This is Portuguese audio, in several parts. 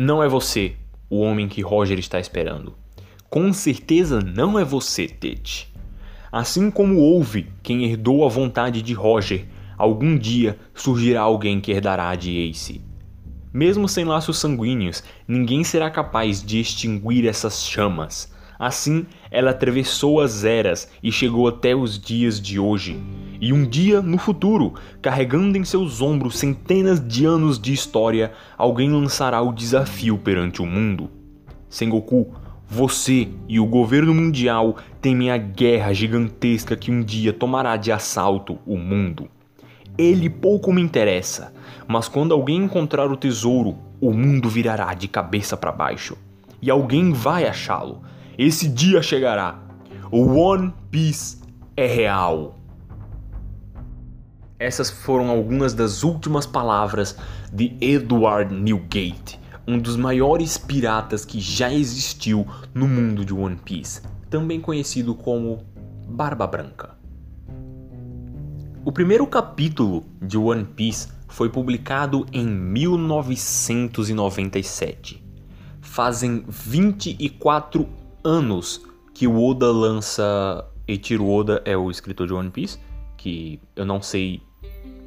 Não é você o homem que Roger está esperando. Com certeza não é você, Ted. Assim como houve quem herdou a vontade de Roger, algum dia surgirá alguém que herdará a de Ace. Mesmo sem laços sanguíneos, ninguém será capaz de extinguir essas chamas. Assim, ela atravessou as eras e chegou até os dias de hoje. E um dia, no futuro, carregando em seus ombros centenas de anos de história, alguém lançará o desafio perante o mundo. Sengoku, você e o governo mundial temem a guerra gigantesca que um dia tomará de assalto o mundo. Ele pouco me interessa, mas quando alguém encontrar o tesouro, o mundo virará de cabeça para baixo. E alguém vai achá-lo. Esse dia chegará. O One Piece é real. Essas foram algumas das últimas palavras de Edward Newgate, um dos maiores piratas que já existiu no mundo de One Piece, também conhecido como Barba Branca. O primeiro capítulo de One Piece foi publicado em 1997. Fazem 24 anos que o Oda lança. Eiichiro Oda é o escritor de One Piece, que eu não sei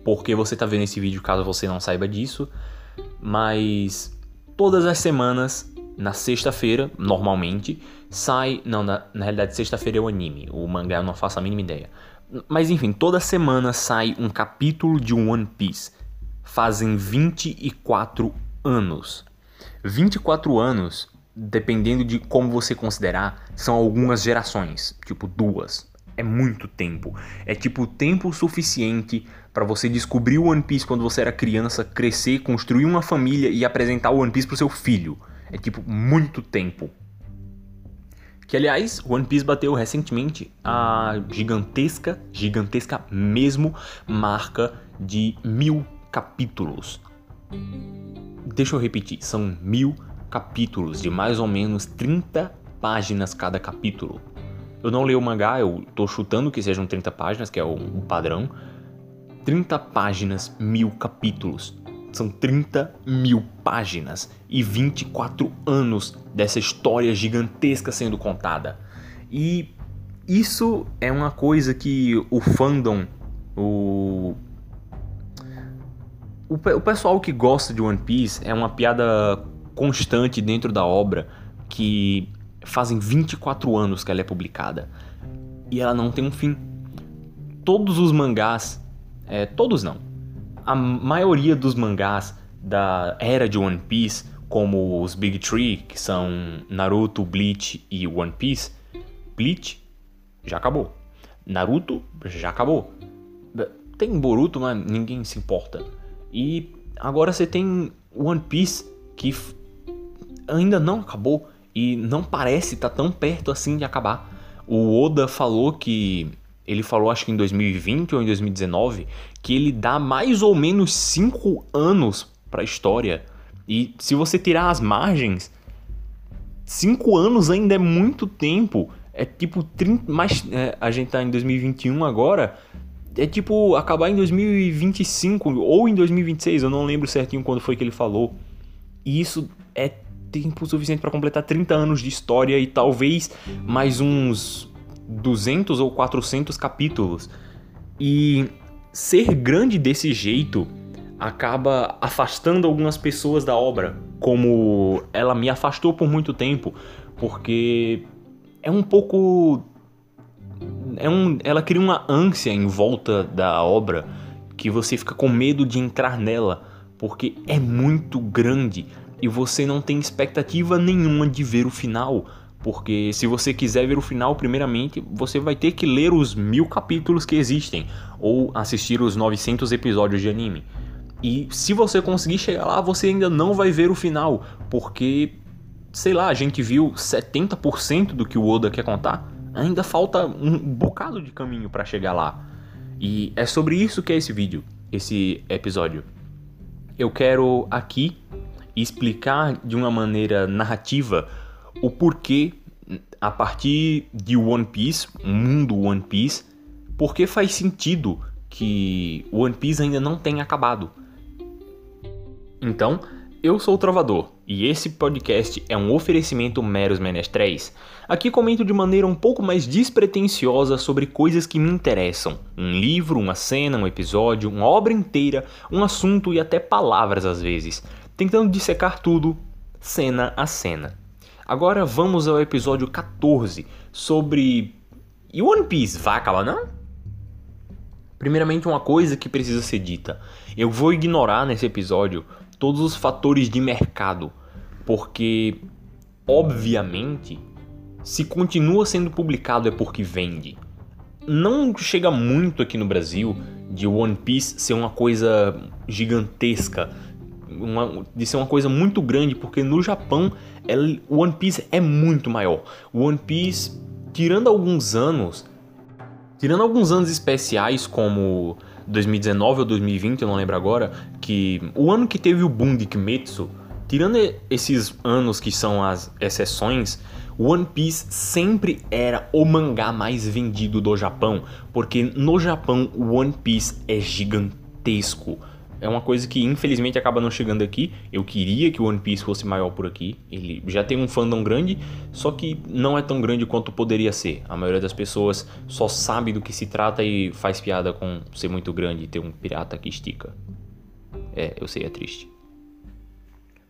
por que você está vendo esse vídeo caso você não saiba disso, mas todas as semanas, na sexta-feira, normalmente, sai. Não, na, na realidade, sexta-feira é o anime, o mangá eu não faço a mínima ideia. Mas enfim, toda semana sai um capítulo de One Piece. Fazem 24 anos. 24 anos, dependendo de como você considerar, são algumas gerações, tipo duas. É muito tempo. É tipo tempo suficiente para você descobrir o One Piece quando você era criança, crescer, construir uma família e apresentar o One Piece pro seu filho. É tipo muito tempo. Que aliás, One Piece bateu recentemente a gigantesca, gigantesca mesmo, marca de mil capítulos. Deixa eu repetir, são mil capítulos de mais ou menos 30 páginas cada capítulo. Eu não leio o mangá, eu tô chutando que sejam 30 páginas, que é o, o padrão. 30 páginas, mil capítulos. São 30 mil páginas e 24 anos dessa história gigantesca sendo contada. E isso é uma coisa que o fandom, o. O, o pessoal que gosta de One Piece é uma piada constante dentro da obra que fazem 24 anos que ela é publicada e ela não tem um fim. Todos os mangás, é, todos não, a maioria dos mangás da era de One Piece, como os Big Three, que são Naruto, Bleach e One Piece, Bleach já acabou. Naruto já acabou. Tem Boruto, mas ninguém se importa. E agora você tem One Piece que ainda não acabou e não parece estar tá tão perto assim de acabar. O Oda falou que ele falou acho que em 2020 ou em 2019 que ele dá mais ou menos 5 anos para a história. E se você tirar as margens, 5 anos ainda é muito tempo. É tipo 30, mas é, a gente tá em 2021 agora, é tipo acabar em 2025 ou em 2026, eu não lembro certinho quando foi que ele falou. E isso é tempo suficiente para completar 30 anos de história e talvez mais uns 200 ou 400 capítulos. E ser grande desse jeito acaba afastando algumas pessoas da obra, como ela me afastou por muito tempo, porque é um pouco é um, ela cria uma ânsia em volta da obra que você fica com medo de entrar nela, porque é muito grande e você não tem expectativa nenhuma de ver o final. Porque se você quiser ver o final, primeiramente, você vai ter que ler os mil capítulos que existem, ou assistir os 900 episódios de anime. E se você conseguir chegar lá, você ainda não vai ver o final, porque, sei lá, a gente viu 70% do que o Oda quer contar. Ainda falta um bocado de caminho para chegar lá. E é sobre isso que é esse vídeo, esse episódio. Eu quero aqui explicar de uma maneira narrativa o porquê, a partir de One Piece, o mundo One Piece, porque faz sentido que One Piece ainda não tenha acabado. Então, eu sou o Trovador e esse podcast é um oferecimento meros menestréis. Aqui comento de maneira um pouco mais despretensiosa sobre coisas que me interessam: um livro, uma cena, um episódio, uma obra inteira, um assunto e até palavras às vezes, tentando dissecar tudo, cena a cena. Agora vamos ao episódio 14 sobre. E One Piece vai acabar não? Primeiramente, uma coisa que precisa ser dita: eu vou ignorar nesse episódio todos os fatores de mercado porque obviamente se continua sendo publicado é porque vende. Não chega muito aqui no Brasil de One Piece ser uma coisa gigantesca, uma, de ser uma coisa muito grande, porque no Japão o One Piece é muito maior. One Piece, tirando alguns anos, tirando alguns anos especiais como 2019 ou 2020, eu não lembro agora, que o ano que teve o boom de Kimetsu, Tirando esses anos que são as exceções, One Piece sempre era o mangá mais vendido do Japão, porque no Japão One Piece é gigantesco. É uma coisa que infelizmente acaba não chegando aqui. Eu queria que o One Piece fosse maior por aqui. Ele já tem um fandom grande, só que não é tão grande quanto poderia ser. A maioria das pessoas só sabe do que se trata e faz piada com ser muito grande e ter um pirata que estica. É, eu sei, é triste.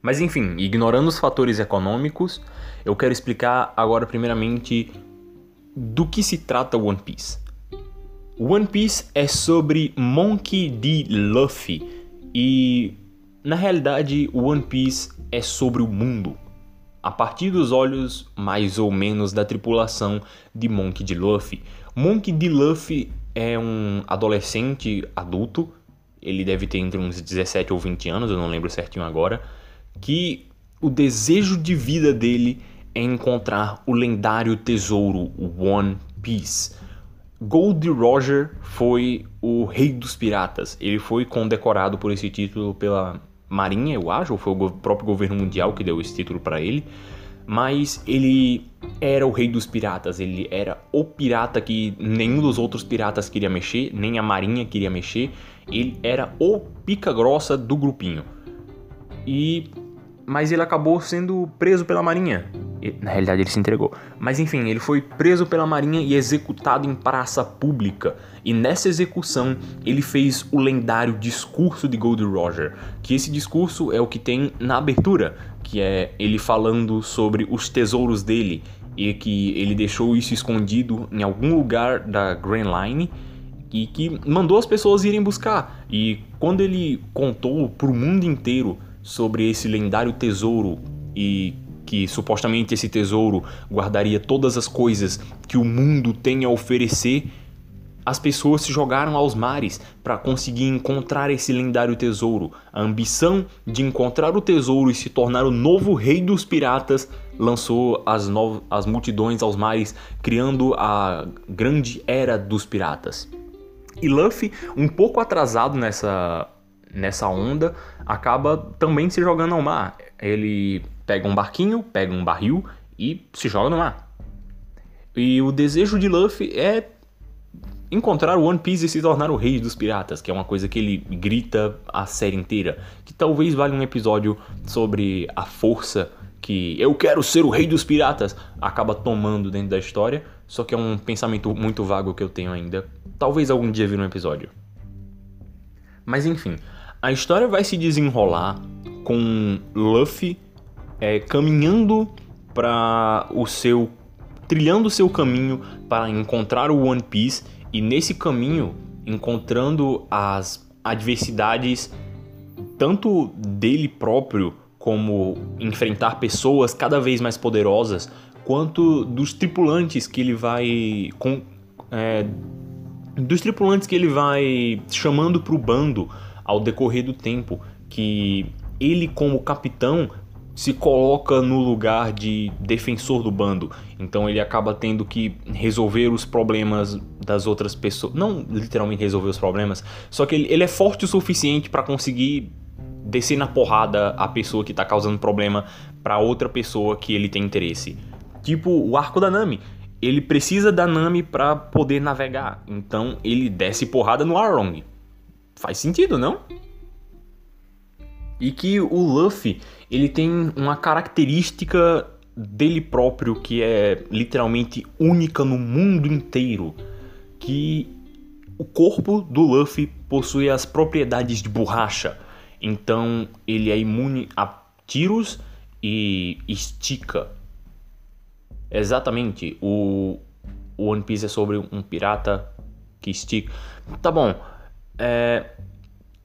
Mas enfim, ignorando os fatores econômicos, eu quero explicar agora primeiramente do que se trata One Piece. One Piece é sobre Monkey D. Luffy e na realidade One Piece é sobre o mundo, a partir dos olhos mais ou menos da tripulação de Monkey D. Luffy. Monkey D. Luffy é um adolescente adulto, ele deve ter entre uns 17 ou 20 anos, eu não lembro certinho agora que o desejo de vida dele é encontrar o lendário tesouro One Piece. Gold Roger foi o rei dos piratas. Ele foi condecorado por esse título pela Marinha, eu acho, ou foi o próprio governo mundial que deu esse título para ele. Mas ele era o rei dos piratas, ele era o pirata que nenhum dos outros piratas queria mexer, nem a Marinha queria mexer. Ele era o pica grossa do grupinho. E mas ele acabou sendo preso pela marinha. Na realidade ele se entregou. Mas enfim, ele foi preso pela marinha e executado em praça pública. E nessa execução ele fez o lendário discurso de Gold Roger, que esse discurso é o que tem na abertura, que é ele falando sobre os tesouros dele e que ele deixou isso escondido em algum lugar da Grand Line e que mandou as pessoas irem buscar. E quando ele contou pro mundo inteiro sobre esse lendário tesouro e que supostamente esse tesouro guardaria todas as coisas que o mundo tem a oferecer, as pessoas se jogaram aos mares para conseguir encontrar esse lendário tesouro. A ambição de encontrar o tesouro e se tornar o novo rei dos piratas lançou as, as multidões aos mares, criando a grande era dos piratas. E Luffy, um pouco atrasado nessa nessa onda, acaba também se jogando ao mar. Ele pega um barquinho, pega um barril e se joga no mar. E o desejo de Luffy é encontrar o One Piece e se tornar o rei dos piratas, que é uma coisa que ele grita a série inteira. Que talvez valha um episódio sobre a força que eu quero ser o rei dos piratas acaba tomando dentro da história. Só que é um pensamento muito vago que eu tenho ainda. Talvez algum dia vire um episódio. Mas enfim, a história vai se desenrolar com Luffy é, caminhando para o seu. trilhando seu caminho para encontrar o One Piece e nesse caminho encontrando as adversidades tanto dele próprio como enfrentar pessoas cada vez mais poderosas, quanto dos tripulantes que ele vai com, é, dos tripulantes que ele vai chamando para o bando ao decorrer do tempo, que ele como capitão se coloca no lugar de defensor do bando. Então ele acaba tendo que resolver os problemas das outras pessoas. Não literalmente resolver os problemas, só que ele, ele é forte o suficiente para conseguir descer na porrada a pessoa que tá causando problema para outra pessoa que ele tem interesse. Tipo o arco da Nami. Ele precisa da Nami para poder navegar. Então ele desce porrada no Arlong. Faz sentido, não? E que o Luffy, ele tem uma característica dele próprio que é literalmente única no mundo inteiro, que o corpo do Luffy possui as propriedades de borracha. Então, ele é imune a tiros e estica. Exatamente, o, One Piece é sobre um pirata que estica. Tá bom, é,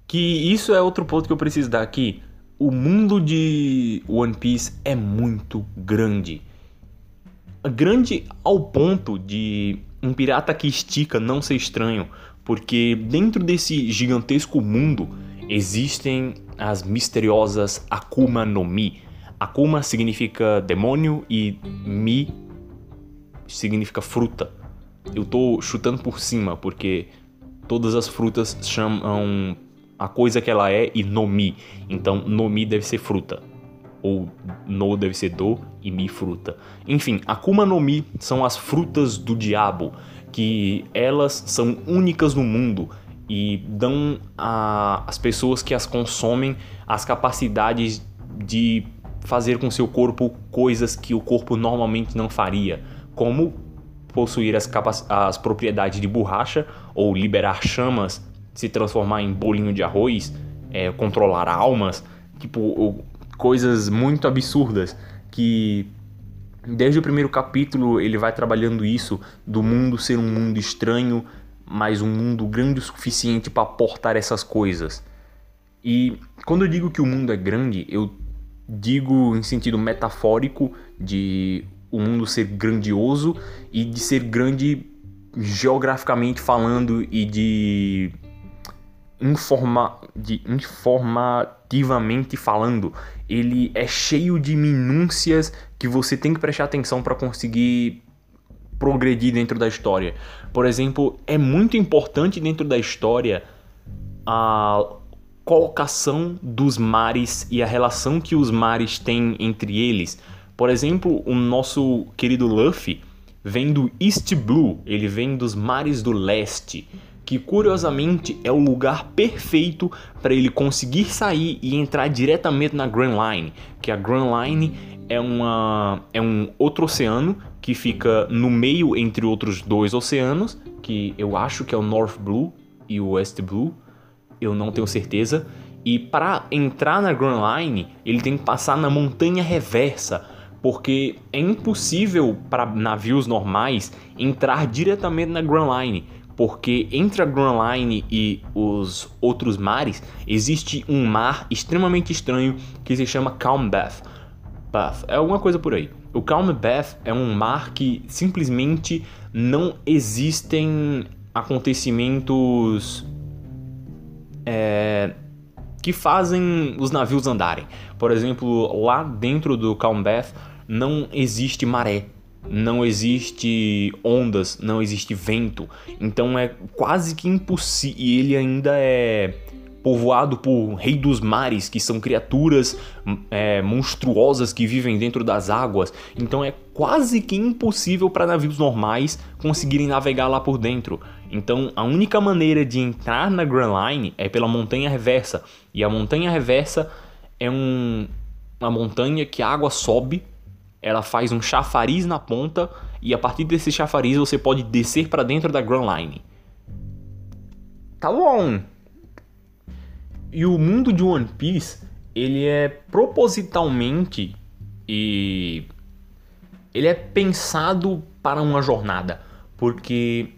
que isso é outro ponto que eu preciso dar aqui. O mundo de One Piece é muito grande. Grande ao ponto de um pirata que estica não ser estranho, porque dentro desse gigantesco mundo existem as misteriosas Akuma no Mi. Akuma significa demônio e Mi significa fruta. Eu tô chutando por cima porque todas as frutas chamam a coisa que ela é e nomi. Então, nomi deve ser fruta. Ou no deve ser do e mi fruta. Enfim, Akuma no Mi são as frutas do diabo, que elas são únicas no mundo e dão às pessoas que as consomem as capacidades de fazer com seu corpo coisas que o corpo normalmente não faria, como possuir as, as propriedades de borracha ou liberar chamas se transformar em bolinho de arroz, é, controlar almas, tipo, coisas muito absurdas que desde o primeiro capítulo ele vai trabalhando isso do mundo ser um mundo estranho, mas um mundo grande o suficiente para portar essas coisas. E quando eu digo que o mundo é grande, eu digo em sentido metafórico de o mundo ser grandioso e de ser grande geograficamente falando e de informa, de informativamente falando, ele é cheio de minúcias que você tem que prestar atenção para conseguir progredir dentro da história. Por exemplo, é muito importante dentro da história a colocação dos mares e a relação que os mares têm entre eles. Por exemplo, o nosso querido Luffy vem do East Blue, ele vem dos mares do leste que curiosamente é o lugar perfeito para ele conseguir sair e entrar diretamente na Grand Line, que a Grand Line é, uma, é um outro oceano que fica no meio entre outros dois oceanos, que eu acho que é o North Blue e o West Blue, eu não tenho certeza. E para entrar na Grand Line, ele tem que passar na montanha reversa, porque é impossível para navios normais entrar diretamente na Grand Line porque entre a Grand Line e os outros mares existe um mar extremamente estranho que se chama Calm Bath. Bath é alguma coisa por aí. O Calm Bath é um mar que simplesmente não existem acontecimentos é, que fazem os navios andarem. Por exemplo, lá dentro do Calm Bath não existe maré não existe ondas, não existe vento, então é quase que impossível. E ele ainda é povoado por rei dos mares, que são criaturas é, monstruosas que vivem dentro das águas. Então é quase que impossível para navios normais conseguirem navegar lá por dentro. Então a única maneira de entrar na Grand Line é pela montanha reversa. E a montanha reversa é um, uma montanha que a água sobe ela faz um chafariz na ponta e a partir desse chafariz você pode descer para dentro da Grand Line. Tá bom. E o mundo de One Piece, ele é propositalmente e ele é pensado para uma jornada, porque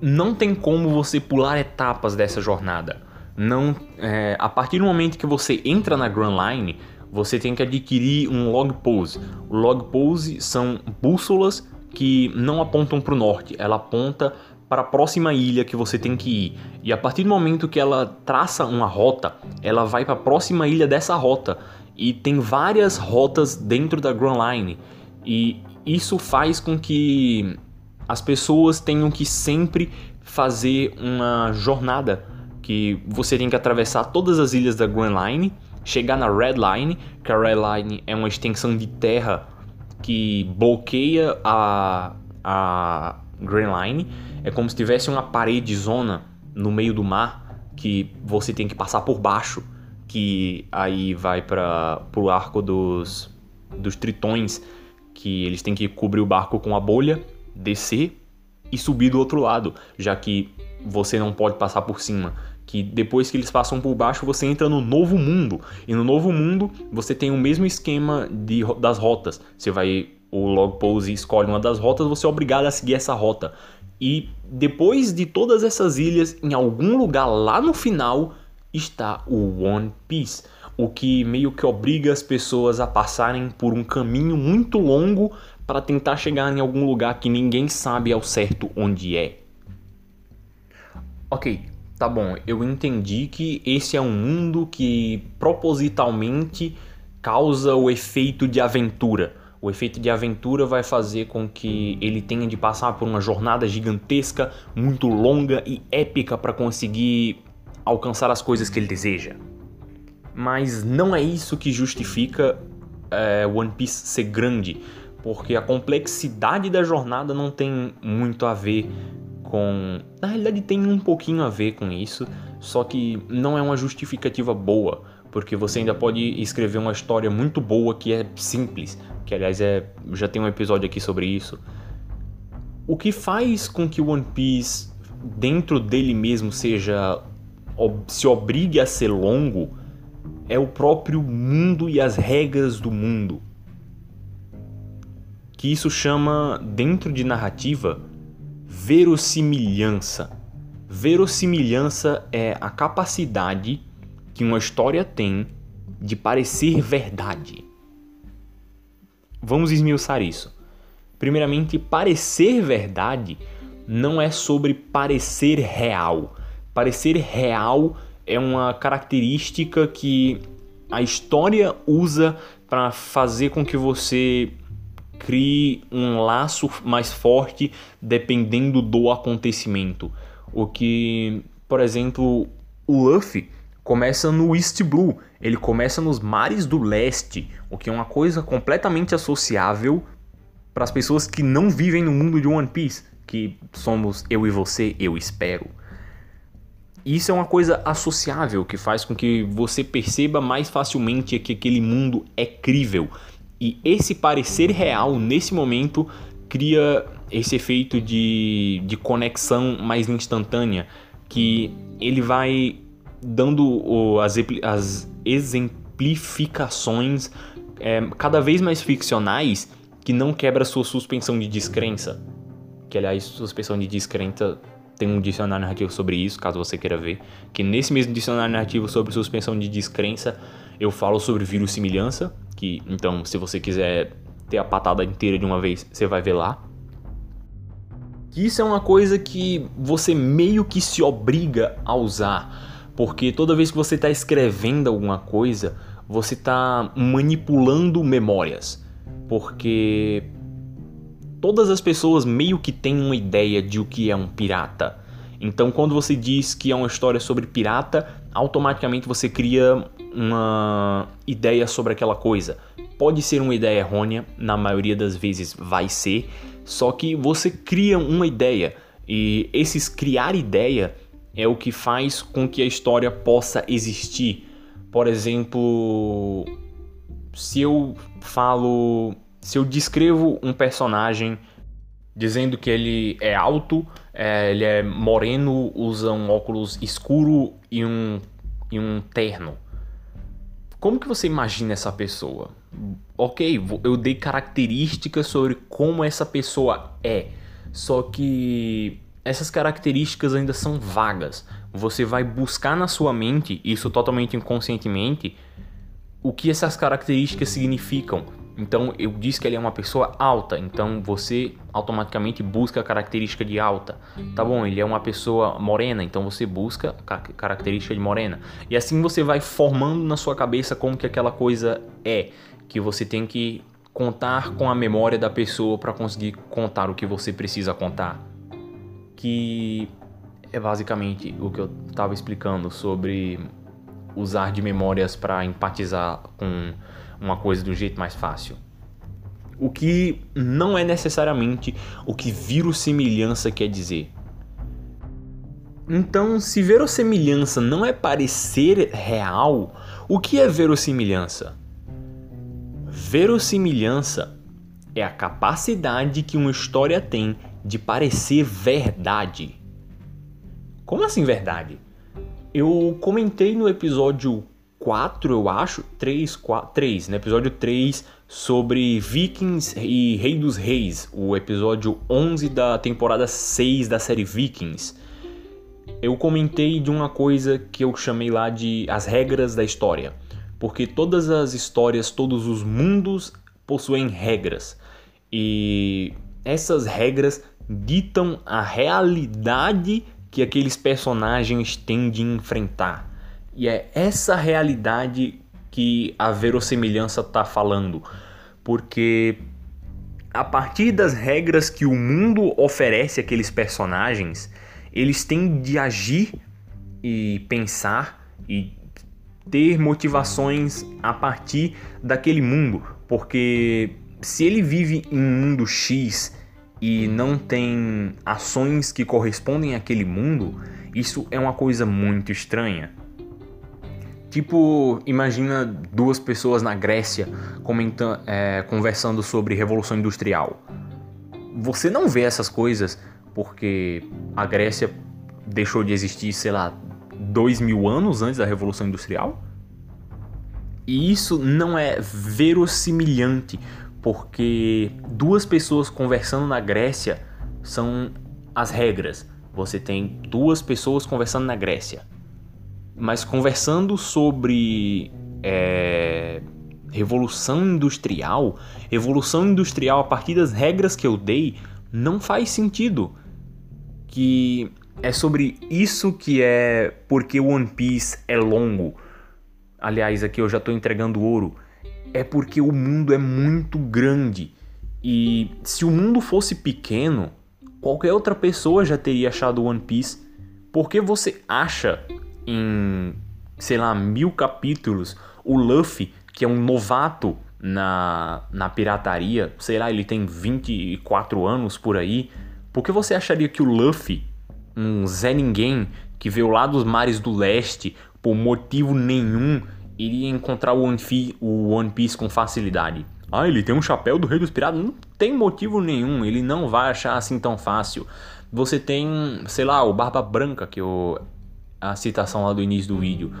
não tem como você pular etapas dessa jornada. Não, é, a partir do momento que você entra na Grand Line, você tem que adquirir um log pose. O log pose são bússolas que não apontam para o norte, ela aponta para a próxima ilha que você tem que ir. E a partir do momento que ela traça uma rota, ela vai para a próxima ilha dessa rota. E tem várias rotas dentro da Grand Line. E isso faz com que as pessoas tenham que sempre fazer uma jornada que você tem que atravessar todas as ilhas da Grand Line chegar na Red Line, que a Red Line é uma extensão de terra que bloqueia a, a Green Line. É como se tivesse uma parede zona no meio do mar que você tem que passar por baixo, que aí vai para o arco dos, dos tritões, que eles têm que cobrir o barco com a bolha, descer e subir do outro lado, já que você não pode passar por cima. Que depois que eles passam por baixo, você entra no novo mundo. E no novo mundo, você tem o mesmo esquema de, das rotas. Você vai. O log pose escolhe uma das rotas, você é obrigado a seguir essa rota. E depois de todas essas ilhas, em algum lugar lá no final, está o One Piece. O que meio que obriga as pessoas a passarem por um caminho muito longo para tentar chegar em algum lugar que ninguém sabe ao certo onde é. Ok, tá bom, eu entendi que esse é um mundo que propositalmente causa o efeito de aventura. O efeito de aventura vai fazer com que ele tenha de passar por uma jornada gigantesca, muito longa e épica para conseguir alcançar as coisas que ele deseja. Mas não é isso que justifica é, One Piece ser grande porque a complexidade da jornada não tem muito a ver com. Na realidade, tem um pouquinho a ver com isso, só que não é uma justificativa boa, porque você ainda pode escrever uma história muito boa que é simples, que aliás é já tem um episódio aqui sobre isso. O que faz com que One Piece dentro dele mesmo seja se obrigue a ser longo é o próprio mundo e as regras do mundo que isso chama, dentro de narrativa, verossimilhança. Verossimilhança é a capacidade que uma história tem de parecer verdade. Vamos esmiuçar isso. Primeiramente, parecer verdade não é sobre parecer real. Parecer real é uma característica que a história usa para fazer com que você crie um laço mais forte dependendo do acontecimento. O que, por exemplo, o Luffy começa no East Blue, ele começa nos mares do leste, o que é uma coisa completamente associável para as pessoas que não vivem no mundo de One Piece, que somos eu e você, eu espero. Isso é uma coisa associável que faz com que você perceba mais facilmente que aquele mundo é crível, e esse parecer real, nesse momento, cria esse efeito de, de conexão mais instantânea, que ele vai dando as, as exemplificações é, cada vez mais ficcionais que não quebra sua suspensão de descrença. Que, aliás, suspensão de descrença tem um dicionário narrativo sobre isso, caso você queira ver. Que nesse mesmo dicionário narrativo sobre suspensão de descrença, eu falo sobre verossimilhança, que então se você quiser ter a patada inteira de uma vez, você vai ver lá. Que isso é uma coisa que você meio que se obriga a usar, porque toda vez que você está escrevendo alguma coisa, você está manipulando memórias, porque todas as pessoas meio que têm uma ideia de o que é um pirata. Então, quando você diz que é uma história sobre pirata, automaticamente você cria uma ideia sobre aquela coisa. Pode ser uma ideia errônea, na maioria das vezes vai ser, só que você cria uma ideia e esses criar ideia é o que faz com que a história possa existir. Por exemplo, se eu falo, se eu descrevo um personagem dizendo que ele é alto, é, ele é moreno, usa um óculos escuro e um, e um terno. Como que você imagina essa pessoa? Ok, eu dei características sobre como essa pessoa é, só que essas características ainda são vagas. Você vai buscar na sua mente, isso totalmente inconscientemente, o que essas características significam. Então eu disse que ele é uma pessoa alta, então você automaticamente busca a característica de alta. Tá bom, ele é uma pessoa morena, então você busca a característica de morena. E assim você vai formando na sua cabeça como que aquela coisa é, que você tem que contar com a memória da pessoa para conseguir contar o que você precisa contar. Que é basicamente o que eu estava explicando sobre usar de memórias para empatizar com uma coisa de um jeito mais fácil. O que não é necessariamente o que semelhança quer dizer. Então, se verossimilhança não é parecer real, o que é verossimilhança? Verossimilhança é a capacidade que uma história tem de parecer verdade. Como assim verdade? Eu comentei no episódio 4, eu acho, 3, 4, 3, no episódio 3 sobre Vikings e Rei dos Reis, o episódio 11 da temporada 6 da série Vikings. Eu comentei de uma coisa que eu chamei lá de as regras da história, porque todas as histórias, todos os mundos possuem regras. E essas regras ditam a realidade que aqueles personagens têm de enfrentar. E é essa realidade que a verossimilhança está falando. Porque a partir das regras que o mundo oferece àqueles personagens, eles têm de agir e pensar e ter motivações a partir daquele mundo. Porque se ele vive em um mundo X e não tem ações que correspondem àquele mundo, isso é uma coisa muito estranha. Tipo, imagina duas pessoas na Grécia comentando, é, conversando sobre Revolução Industrial. Você não vê essas coisas porque a Grécia deixou de existir, sei lá, dois mil anos antes da Revolução Industrial? E isso não é verossimilhante, porque duas pessoas conversando na Grécia são as regras. Você tem duas pessoas conversando na Grécia, mas conversando sobre é, revolução industrial, revolução industrial a partir das regras que eu dei, não faz sentido. Que é sobre isso que é porque o One Piece é longo. Aliás, aqui eu já estou entregando ouro é porque o mundo é muito grande. E se o mundo fosse pequeno, qualquer outra pessoa já teria achado One Piece. Por que você acha em, sei lá, mil capítulos o Luffy, que é um novato na, na pirataria, sei lá, ele tem 24 anos por aí. Por que você acharia que o Luffy, um Zé Ninguém, que veio lá dos mares do leste, por motivo nenhum, iria encontrar o One, Piece, o One Piece com facilidade. Ah, ele tem um chapéu do Rei dos Piratas? Não tem motivo nenhum, ele não vai achar assim tão fácil. Você tem, sei lá, o Barba Branca, que eu, a citação lá do início do vídeo.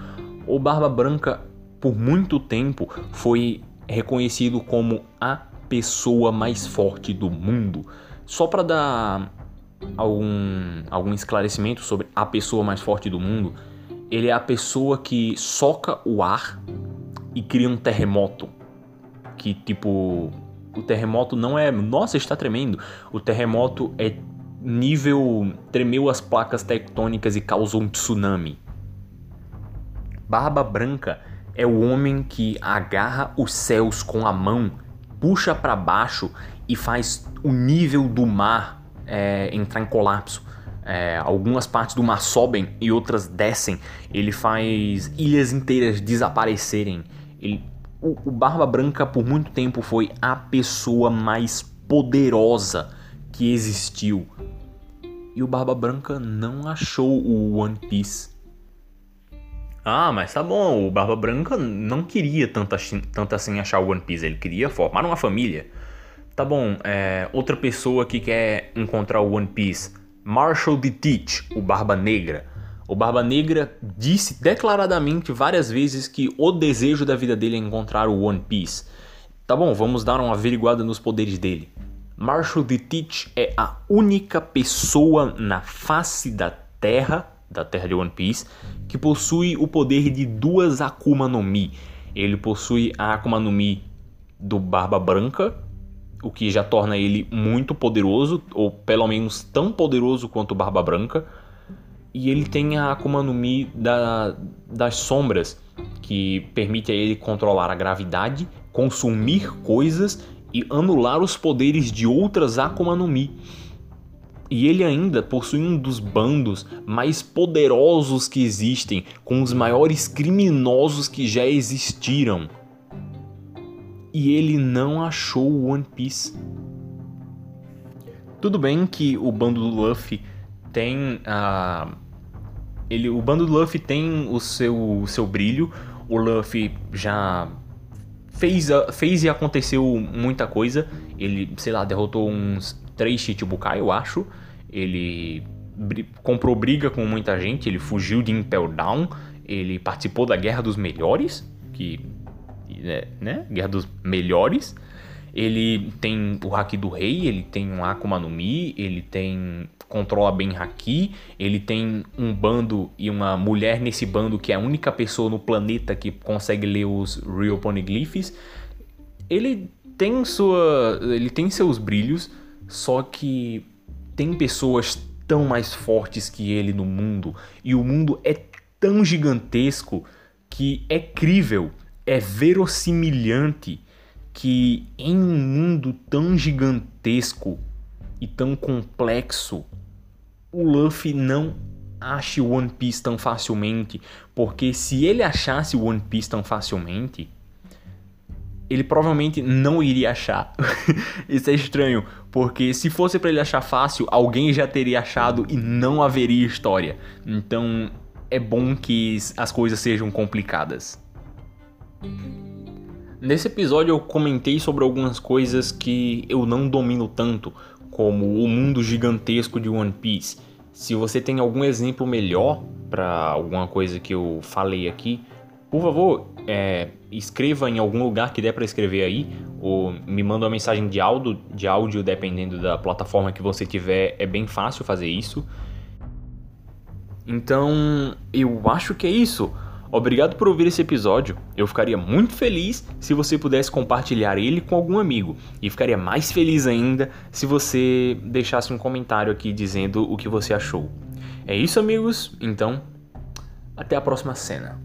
O Barba Branca, por muito tempo, foi reconhecido como a pessoa mais forte do mundo. Só para dar algum, algum esclarecimento sobre a pessoa mais forte do mundo, ele é a pessoa que soca o ar e cria um terremoto. Que tipo, o terremoto não é, nossa, está tremendo. O terremoto é nível tremeu as placas tectônicas e causou um tsunami. Barba Branca é o homem que agarra os céus com a mão, puxa para baixo e faz o nível do mar é, entrar em colapso é, algumas partes do mar sobem e outras descem. Ele faz ilhas inteiras desaparecerem. Ele, o, o Barba Branca por muito tempo foi a pessoa mais poderosa que existiu. E o Barba Branca não achou o One Piece. Ah, mas tá bom, o Barba Branca não queria tanto assim, tanto assim achar o One Piece, ele queria formar uma família. Tá bom, é, outra pessoa que quer encontrar o One Piece Marshall de Teach, o Barba Negra. O Barba Negra disse declaradamente várias vezes que o desejo da vida dele é encontrar o One Piece. Tá bom, vamos dar uma averiguada nos poderes dele. Marshall de Teach é a única pessoa na face da Terra, da Terra de One Piece, que possui o poder de duas Akuma no Mi. Ele possui a Akuma no Mi do Barba Branca, o que já torna ele muito poderoso, ou pelo menos tão poderoso quanto Barba Branca. E ele tem a Akuma no Mi da, das sombras, que permite a ele controlar a gravidade, consumir coisas e anular os poderes de outras Akuma no Mi. E ele ainda possui um dos bandos mais poderosos que existem, com os maiores criminosos que já existiram e ele não achou o One Piece. Tudo bem que o bando do Luffy tem a ele, o bando do Luffy tem o seu, o seu brilho. O Luffy já fez, fez e aconteceu muita coisa. Ele, sei lá, derrotou uns três Chichibukai, eu acho. Ele comprou briga com muita gente, ele fugiu de Impel Down, ele participou da Guerra dos Melhores, que né, né? Guerra dos Melhores. Ele tem o Haki do Rei, ele tem um Akuma no Mi, ele tem controla bem Haki, ele tem um bando e uma mulher nesse bando que é a única pessoa no planeta que consegue ler os Real Poneglyphs. Ele tem sua, ele tem seus brilhos, só que tem pessoas tão mais fortes que ele no mundo e o mundo é tão gigantesco que é crível, é verossimilhante que em um mundo tão gigantesco e tão complexo, o Luffy não ache o One Piece tão facilmente, porque se ele achasse o One Piece tão facilmente, ele provavelmente não iria achar. Isso é estranho, porque se fosse para ele achar fácil, alguém já teria achado e não haveria história. Então é bom que as coisas sejam complicadas. Nesse episódio eu comentei sobre algumas coisas que eu não domino tanto, como o mundo gigantesco de One Piece. Se você tem algum exemplo melhor para alguma coisa que eu falei aqui, por favor, é, escreva em algum lugar que der para escrever aí, ou me manda uma mensagem de áudio, de áudio, dependendo da plataforma que você tiver, é bem fácil fazer isso. Então, eu acho que é isso. Obrigado por ouvir esse episódio. Eu ficaria muito feliz se você pudesse compartilhar ele com algum amigo. E ficaria mais feliz ainda se você deixasse um comentário aqui dizendo o que você achou. É isso, amigos. Então, até a próxima cena.